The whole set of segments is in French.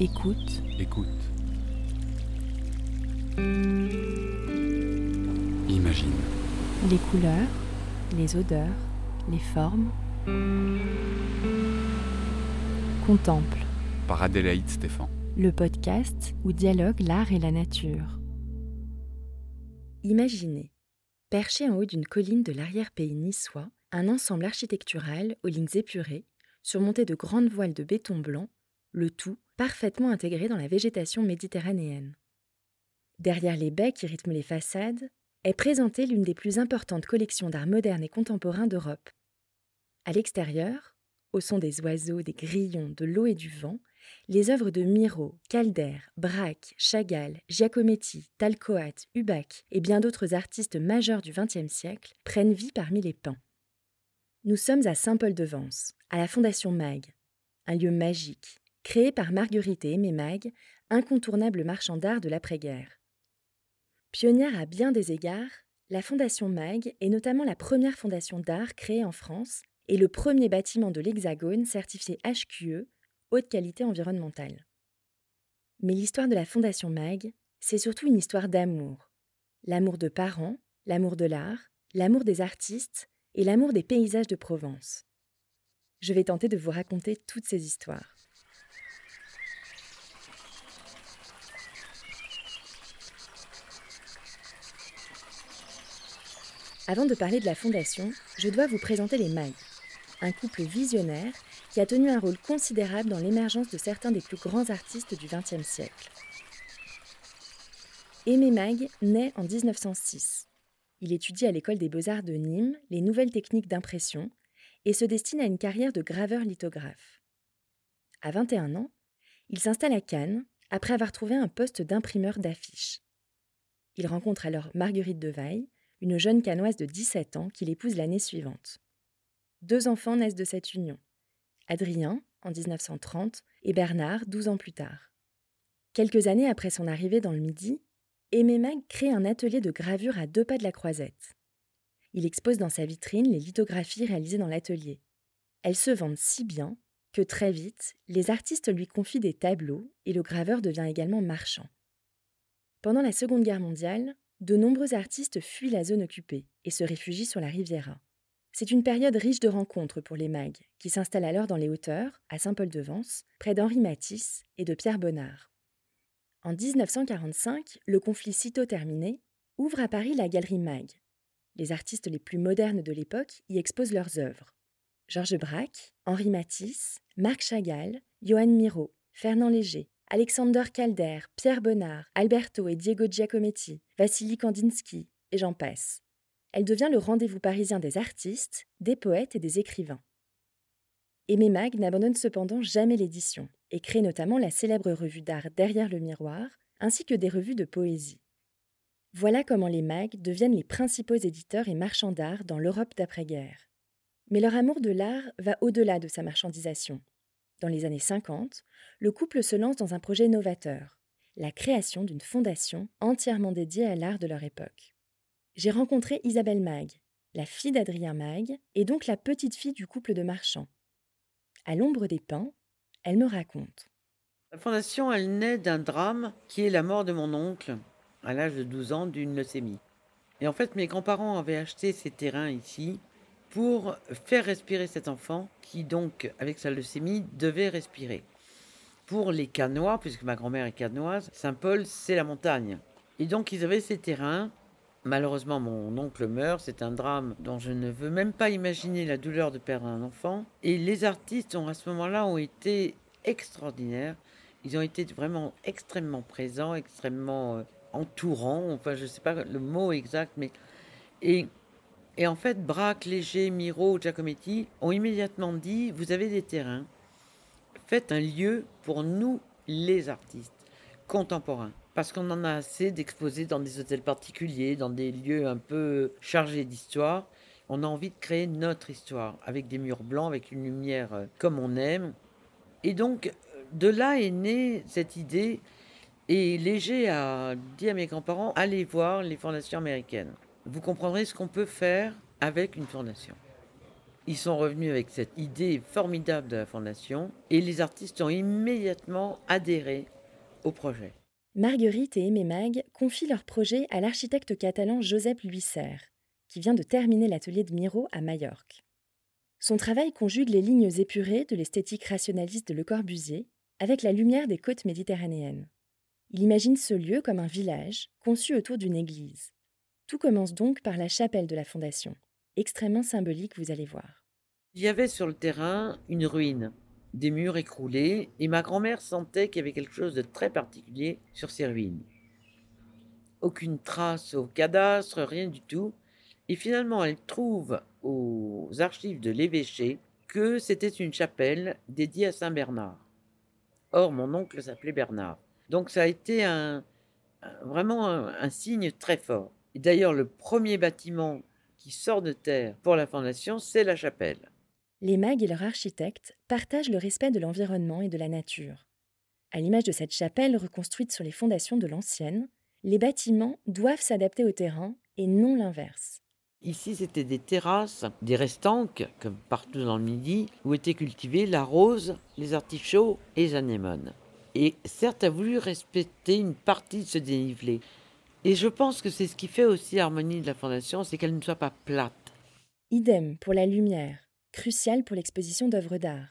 Écoute. Écoute. Imagine. Les couleurs, les odeurs, les formes. Contemple. Par Adélaïde Stéphan. Le podcast où dialogue l'art et la nature. Imaginez, perché en haut d'une colline de l'arrière-pays niçois, un ensemble architectural aux lignes épurées, surmonté de grandes voiles de béton blanc, le tout parfaitement intégré dans la végétation méditerranéenne. Derrière les baies qui rythment les façades, est présentée l'une des plus importantes collections d'art moderne et contemporain d'Europe. À l'extérieur, au son des oiseaux, des grillons, de l'eau et du vent, les œuvres de Miro, Calder, Braque, Chagall, Giacometti, Talcoat, Hubac et bien d'autres artistes majeurs du XXe siècle prennent vie parmi les pins. Nous sommes à Saint-Paul-de-Vence, à la Fondation MAG, un lieu magique, créé par Marguerite et Aimé Mag, incontournable marchand d'art de l'après-guerre. Pionnière à bien des égards, la Fondation MAG est notamment la première fondation d'art créée en France et le premier bâtiment de l'Hexagone certifié HQE, haute qualité environnementale. Mais l'histoire de la Fondation MAG, c'est surtout une histoire d'amour. L'amour de parents, l'amour de l'art, l'amour des artistes et l'amour des paysages de Provence. Je vais tenter de vous raconter toutes ces histoires. Avant de parler de la fondation, je dois vous présenter les MAG, un couple visionnaire qui a tenu un rôle considérable dans l'émergence de certains des plus grands artistes du XXe siècle. Aimé Mag naît en 1906. Il étudie à l'école des beaux-arts de Nîmes les nouvelles techniques d'impression et se destine à une carrière de graveur lithographe. À 21 ans, il s'installe à Cannes après avoir trouvé un poste d'imprimeur d'affiches. Il rencontre alors Marguerite Devaille, une jeune canoise de 17 ans qu'il épouse l'année suivante. Deux enfants naissent de cette union. Adrien, en 1930, et Bernard, 12 ans plus tard. Quelques années après son arrivée dans le Midi, Aimé Mag crée un atelier de gravure à deux pas de la croisette. Il expose dans sa vitrine les lithographies réalisées dans l'atelier. Elles se vendent si bien que très vite, les artistes lui confient des tableaux et le graveur devient également marchand. Pendant la Seconde Guerre mondiale, de nombreux artistes fuient la zone occupée et se réfugient sur la Riviera. C'est une période riche de rencontres pour les mags, qui s'installent alors dans les hauteurs, à Saint-Paul-de-Vence, près d'Henri Matisse et de Pierre Bonnard. En 1945, le conflit sitôt terminé, ouvre à Paris la galerie Mag. Les artistes les plus modernes de l'époque y exposent leurs œuvres. Georges Braque, Henri Matisse, Marc Chagall, Johan Miro, Fernand Léger, Alexander Calder, Pierre Bonnard, Alberto et Diego Giacometti, Vassili Kandinsky, et j'en passe. Elle devient le rendez-vous parisien des artistes, des poètes et des écrivains. Aimé Mag n'abandonne cependant jamais l'édition et crée notamment la célèbre revue d'art Derrière le miroir, ainsi que des revues de poésie. Voilà comment les Mag deviennent les principaux éditeurs et marchands d'art dans l'Europe d'après-guerre. Mais leur amour de l'art va au-delà de sa marchandisation. Dans les années 50, le couple se lance dans un projet novateur, la création d'une fondation entièrement dédiée à l'art de leur époque. J'ai rencontré Isabelle Mag, la fille d'Adrien Mag, et donc la petite fille du couple de marchands. À l'ombre des pins, elle me raconte. La fondation, elle naît d'un drame qui est la mort de mon oncle à l'âge de 12 ans d'une leucémie. Et en fait, mes grands-parents avaient acheté ces terrains ici pour faire respirer cet enfant qui donc, avec sa leucémie, devait respirer. Pour les Canois, puisque ma grand-mère est canoise, Saint-Paul, c'est la montagne. Et donc ils avaient ces terrains. Malheureusement, mon oncle meurt, c'est un drame dont je ne veux même pas imaginer la douleur de perdre un enfant. Et les artistes ont à ce moment-là ont été extraordinaires. Ils ont été vraiment extrêmement présents, extrêmement euh, entourants. Enfin, je ne sais pas le mot exact, mais et et en fait, Braque, Léger, Miro, Giacometti ont immédiatement dit vous avez des terrains, faites un lieu pour nous, les artistes contemporains. Parce qu'on en a assez d'exposer dans des hôtels particuliers, dans des lieux un peu chargés d'histoire. On a envie de créer notre histoire, avec des murs blancs, avec une lumière euh, comme on aime. Et donc, de là est née cette idée. Et Léger a dit à mes grands-parents allez voir les fondations américaines vous comprendrez ce qu'on peut faire avec une fondation. Ils sont revenus avec cette idée formidable de la fondation et les artistes ont immédiatement adhéré au projet. Marguerite et Aimé Mag confient leur projet à l'architecte catalan Josep Lluisser, qui vient de terminer l'atelier de Miro à Majorque. Son travail conjugue les lignes épurées de l'esthétique rationaliste de Le Corbusier avec la lumière des côtes méditerranéennes. Il imagine ce lieu comme un village conçu autour d'une église. Tout commence donc par la chapelle de la fondation, extrêmement symbolique, vous allez voir. Il y avait sur le terrain une ruine, des murs écroulés, et ma grand-mère sentait qu'il y avait quelque chose de très particulier sur ces ruines. Aucune trace au cadastre, rien du tout. Et finalement, elle trouve aux archives de l'évêché que c'était une chapelle dédiée à Saint Bernard. Or, mon oncle s'appelait Bernard. Donc ça a été un, vraiment un, signe très fort. Et d'ailleurs, le premier bâtiment qui sort de terre pour la fondation, c'est la chapelle les mags et leurs architectes partagent le respect de l'environnement et de la nature. À l'image de cette chapelle reconstruite sur les fondations de l'ancienne, les bâtiments doivent s'adapter au terrain et non l'inverse. Ici, c'était des terrasses, des restanques, comme partout dans le Midi, où étaient cultivées la rose, les artichauts et les anémones. Et certes, a voulu respecter une partie de ce dénivelé. Et je pense que c'est ce qui fait aussi l'harmonie de la fondation, c'est qu'elle ne soit pas plate. Idem pour la lumière crucial pour l'exposition d'œuvres d'art.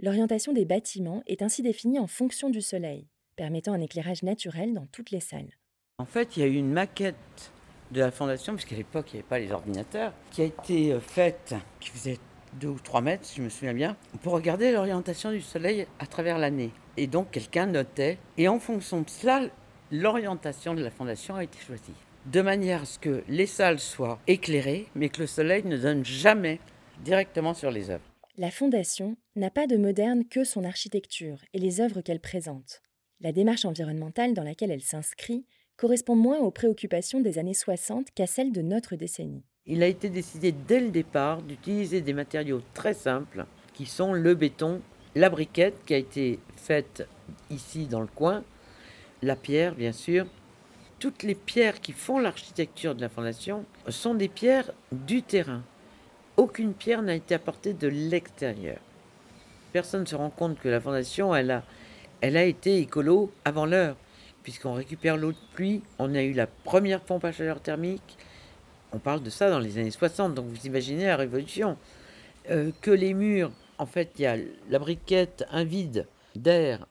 L'orientation des bâtiments est ainsi définie en fonction du soleil, permettant un éclairage naturel dans toutes les salles. En fait, il y a eu une maquette de la fondation, puisqu'à l'époque, il n'y avait pas les ordinateurs, qui a été euh, faite, qui faisait 2 ou 3 mètres, si je me souviens bien, pour regarder l'orientation du soleil à travers l'année. Et donc, quelqu'un notait, et en fonction de cela, l'orientation de la fondation a été choisie. De manière à ce que les salles soient éclairées, mais que le soleil ne donne jamais directement sur les œuvres. La Fondation n'a pas de moderne que son architecture et les œuvres qu'elle présente. La démarche environnementale dans laquelle elle s'inscrit correspond moins aux préoccupations des années 60 qu'à celles de notre décennie. Il a été décidé dès le départ d'utiliser des matériaux très simples qui sont le béton, la briquette qui a été faite ici dans le coin, la pierre bien sûr. Toutes les pierres qui font l'architecture de la fondation sont des pierres du terrain aucune pierre n'a été apportée de l'extérieur. Personne ne se rend compte que la fondation, elle a, elle a été écolo avant l'heure, puisqu'on récupère l'eau de pluie, on a eu la première pompe à chaleur thermique, on parle de ça dans les années 60, donc vous imaginez la révolution. Euh, que les murs, en fait, il y a la briquette, un vide d'air,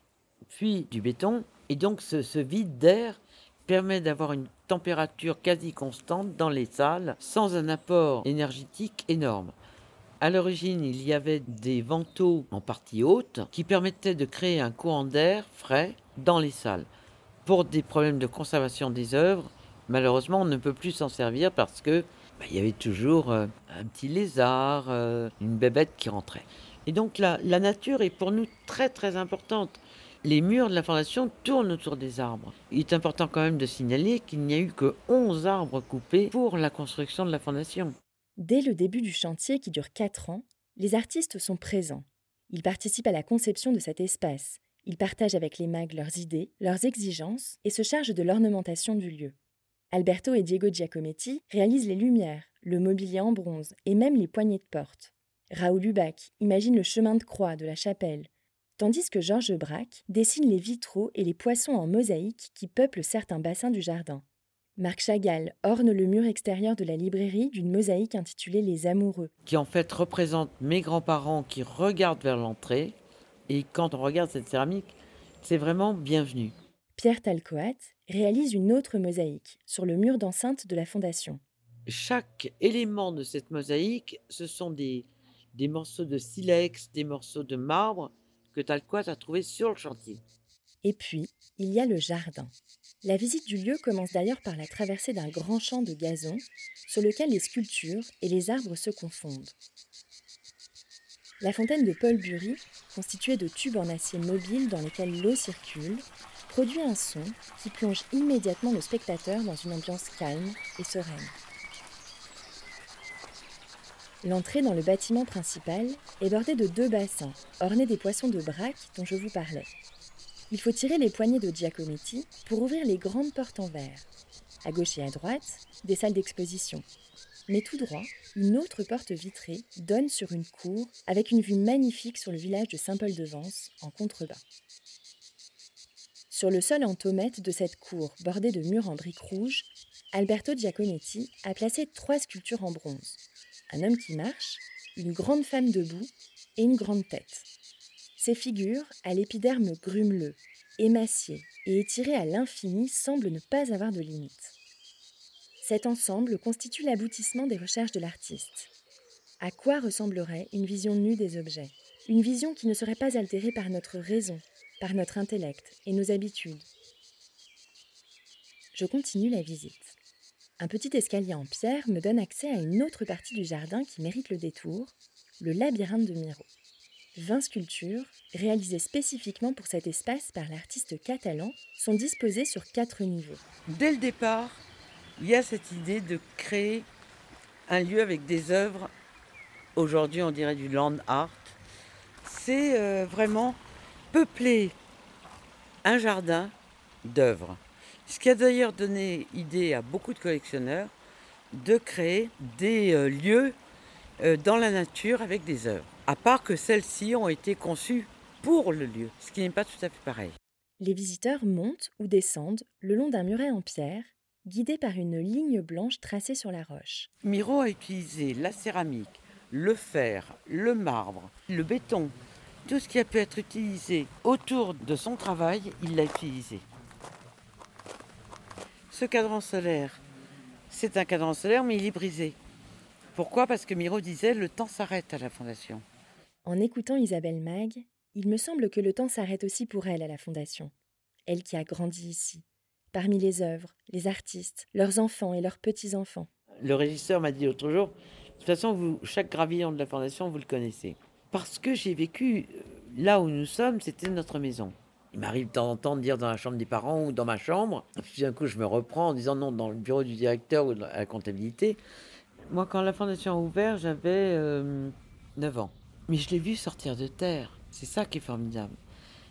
puis du béton, et donc ce, vide d'air permet d'avoir une température quasi constante dans les salles sans un apport énergétique énorme. À l'origine, il y avait des vantaux en partie haute qui permettaient de créer un courant d'air frais dans les salles. Pour des problèmes de conservation des œuvres, malheureusement, on ne peut plus s'en servir parce que bah, il y avait toujours euh, un petit lézard, euh, une bébête qui rentrait. Et donc la nature est pour nous très très importante les murs de la fondation tournent autour des arbres. Il est important quand même de signaler qu'il n'y a eu que 11 arbres coupés pour la construction de la fondation. Dès le début du chantier qui dure 4 ans, les artistes sont présents. Ils participent à la conception de cet espace. Ils partagent avec les mags leurs idées, leurs exigences et se chargent de l'ornementation du lieu. Alberto et Diego Giacometti réalisent les lumières, le mobilier en bronze et même les poignées de porte. Raoul Lubac imagine le chemin de croix de la chapelle, tandis que Georges Braque dessine les vitraux et les poissons en mosaïque qui peuplent certains bassins du jardin. Marc Chagall orne le mur extérieur de la librairie d'une mosaïque intitulée Les Amoureux. Qui en fait représente mes grands-parents qui regardent vers l'entrée. Et quand on regarde cette céramique, c'est vraiment bienvenu. Pierre Talcoat réalise une autre mosaïque sur le mur d'enceinte de la fondation. Chaque élément de cette mosaïque, ce sont des, des morceaux de silex, des morceaux de marbre que a trouvé sur le chantier. Et puis, il y a le jardin. La visite du lieu commence d'ailleurs par la traversée d'un grand champ de gazon sur lequel les sculptures et les arbres se confondent. La fontaine de Paul Bury, constituée de tubes en acier mobile dans lesquels l'eau circule, produit un son qui plonge immédiatement le spectateur dans une ambiance calme et sereine. L'entrée dans le bâtiment principal est bordée de deux bassins, ornés des poissons de braque dont je vous parlais. Il faut tirer les poignées de Giacometti pour ouvrir les grandes portes en verre. À gauche et à droite, des salles d'exposition. Mais tout droit, une autre porte vitrée donne sur une cour avec une vue magnifique sur le village de Saint-Paul-de-Vence en contrebas. Sur le sol en tomette de cette cour bordée de murs en briques rouges, Alberto Giacometti a placé trois sculptures en bronze. Un homme qui marche, une grande femme debout et une grande tête. Ces figures, à l'épiderme grumeleux, émacié et étiré à l'infini, semblent ne pas avoir de limite. Cet ensemble constitue l'aboutissement des recherches de l'artiste. À quoi ressemblerait une vision nue des objets? Une vision qui ne serait pas altérée par notre raison, par notre intellect et nos habitudes. Je continue la visite. Un petit escalier en pierre me donne accès à une autre partie du jardin qui mérite le détour, le labyrinthe de Miro. 20 sculptures, réalisées spécifiquement pour cet espace par l'artiste catalan, sont disposées sur quatre niveaux. Dès le départ, il y a cette idée de créer un lieu avec des œuvres, aujourd'hui on dirait du land art. C'est euh, vraiment peupler un jardin d'œuvres. Ce qui a d'ailleurs donné idée à beaucoup de collectionneurs de créer des euh, lieux euh, dans la nature avec des œuvres. À part que celles-ci ont été conçues pour le lieu, ce qui n'est pas tout à fait pareil. Les visiteurs montent ou descendent le long d'un muret en pierre guidé par une ligne blanche tracée sur la roche. Miro a utilisé la céramique, le fer, le marbre, le béton, tout ce qui a pu être utilisé autour de son travail, il l'a utilisé. Ce cadran solaire, c'est un cadran solaire, mais il est brisé. Pourquoi? Parce que Miro disait le temps s'arrête à la Fondation. En écoutant Isabelle Mag, il me semble que le temps s'arrête aussi pour elle à la Fondation. Elle qui a grandi ici, parmi les œuvres, les artistes, leurs enfants et leurs petits-enfants. Le régisseur m'a dit l'autre jour, de toute façon, vous, chaque gravillon de la Fondation, vous le connaissez. Parce que j'ai vécu euh, là où nous sommes, c'était notre maison. Il m'arrive de temps en temps de dire dans la chambre des parents ou dans ma chambre. Puis d'un coup, je me reprends en disant non, dans le bureau du directeur ou à la comptabilité. Moi, quand la fondation a ouvert, j'avais 9 euh, ans. Mais je l'ai vu sortir de terre. C'est ça qui est formidable.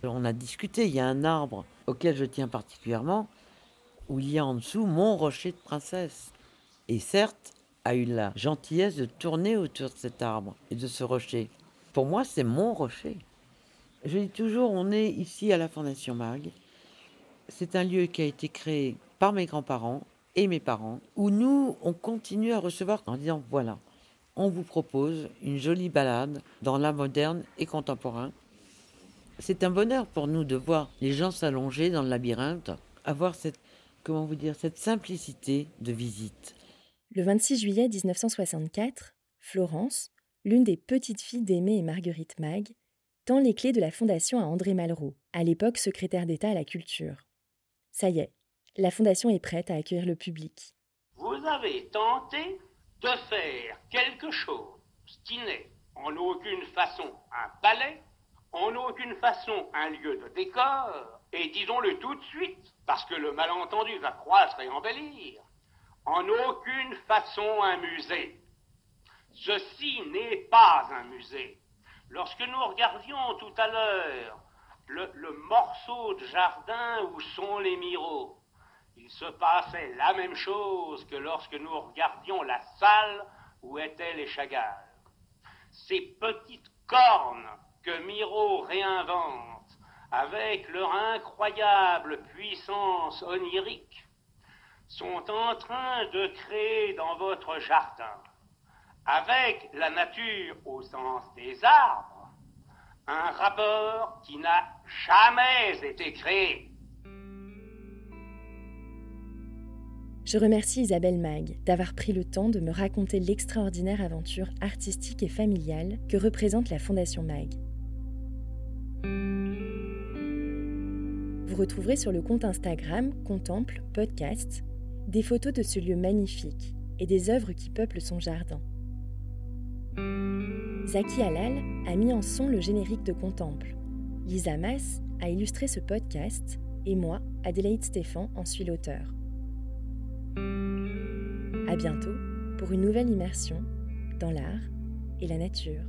On a discuté, il y a un arbre auquel je tiens particulièrement où il y a en dessous mon rocher de princesse. Et certes, a eu la gentillesse de tourner autour de cet arbre et de ce rocher. Pour moi, c'est mon rocher. Je dis toujours, on est ici à la Fondation Mag. C'est un lieu qui a été créé par mes grands-parents et mes parents, où nous, on continue à recevoir en disant, voilà, on vous propose une jolie balade dans l'art moderne et contemporain. C'est un bonheur pour nous de voir les gens s'allonger dans le labyrinthe, avoir cette comment vous dire, cette simplicité de visite. Le 26 juillet 1964, Florence, l'une des petites filles d'Aimé et Marguerite Mag, tend les clés de la fondation à André Malraux, à l'époque secrétaire d'État à la culture. Ça y est, la fondation est prête à accueillir le public. Vous avez tenté de faire quelque chose qui n'est en aucune façon un palais, en aucune façon un lieu de décor, et disons-le tout de suite, parce que le malentendu va croître et embellir, en aucune façon un musée. Ceci n'est pas un musée. Lorsque nous regardions tout à l'heure le, morceau de jardin où sont les miroirs, il se passait la même chose que lorsque nous regardions la salle où étaient les chagals. Ces petites cornes que Miro réinvente avec leur incroyable puissance onirique, sont en train de créer dans votre jardin, avec la nature au sens des arbres, un rapport qui n'a jamais été créé. Je remercie Isabelle Mag d'avoir pris le temps de me raconter l'extraordinaire aventure artistique et familiale que représente la Fondation Mag. Vous retrouverez sur le compte Instagram Contemple Podcast des photos de ce lieu magnifique et des œuvres qui peuplent son jardin. Zaki Halal a mis en son le générique de Contemple. Lisa Mas a illustré ce podcast et moi, Adélaïde Stéphan, en suis l'auteur. À bientôt pour une nouvelle immersion dans l'art et la nature.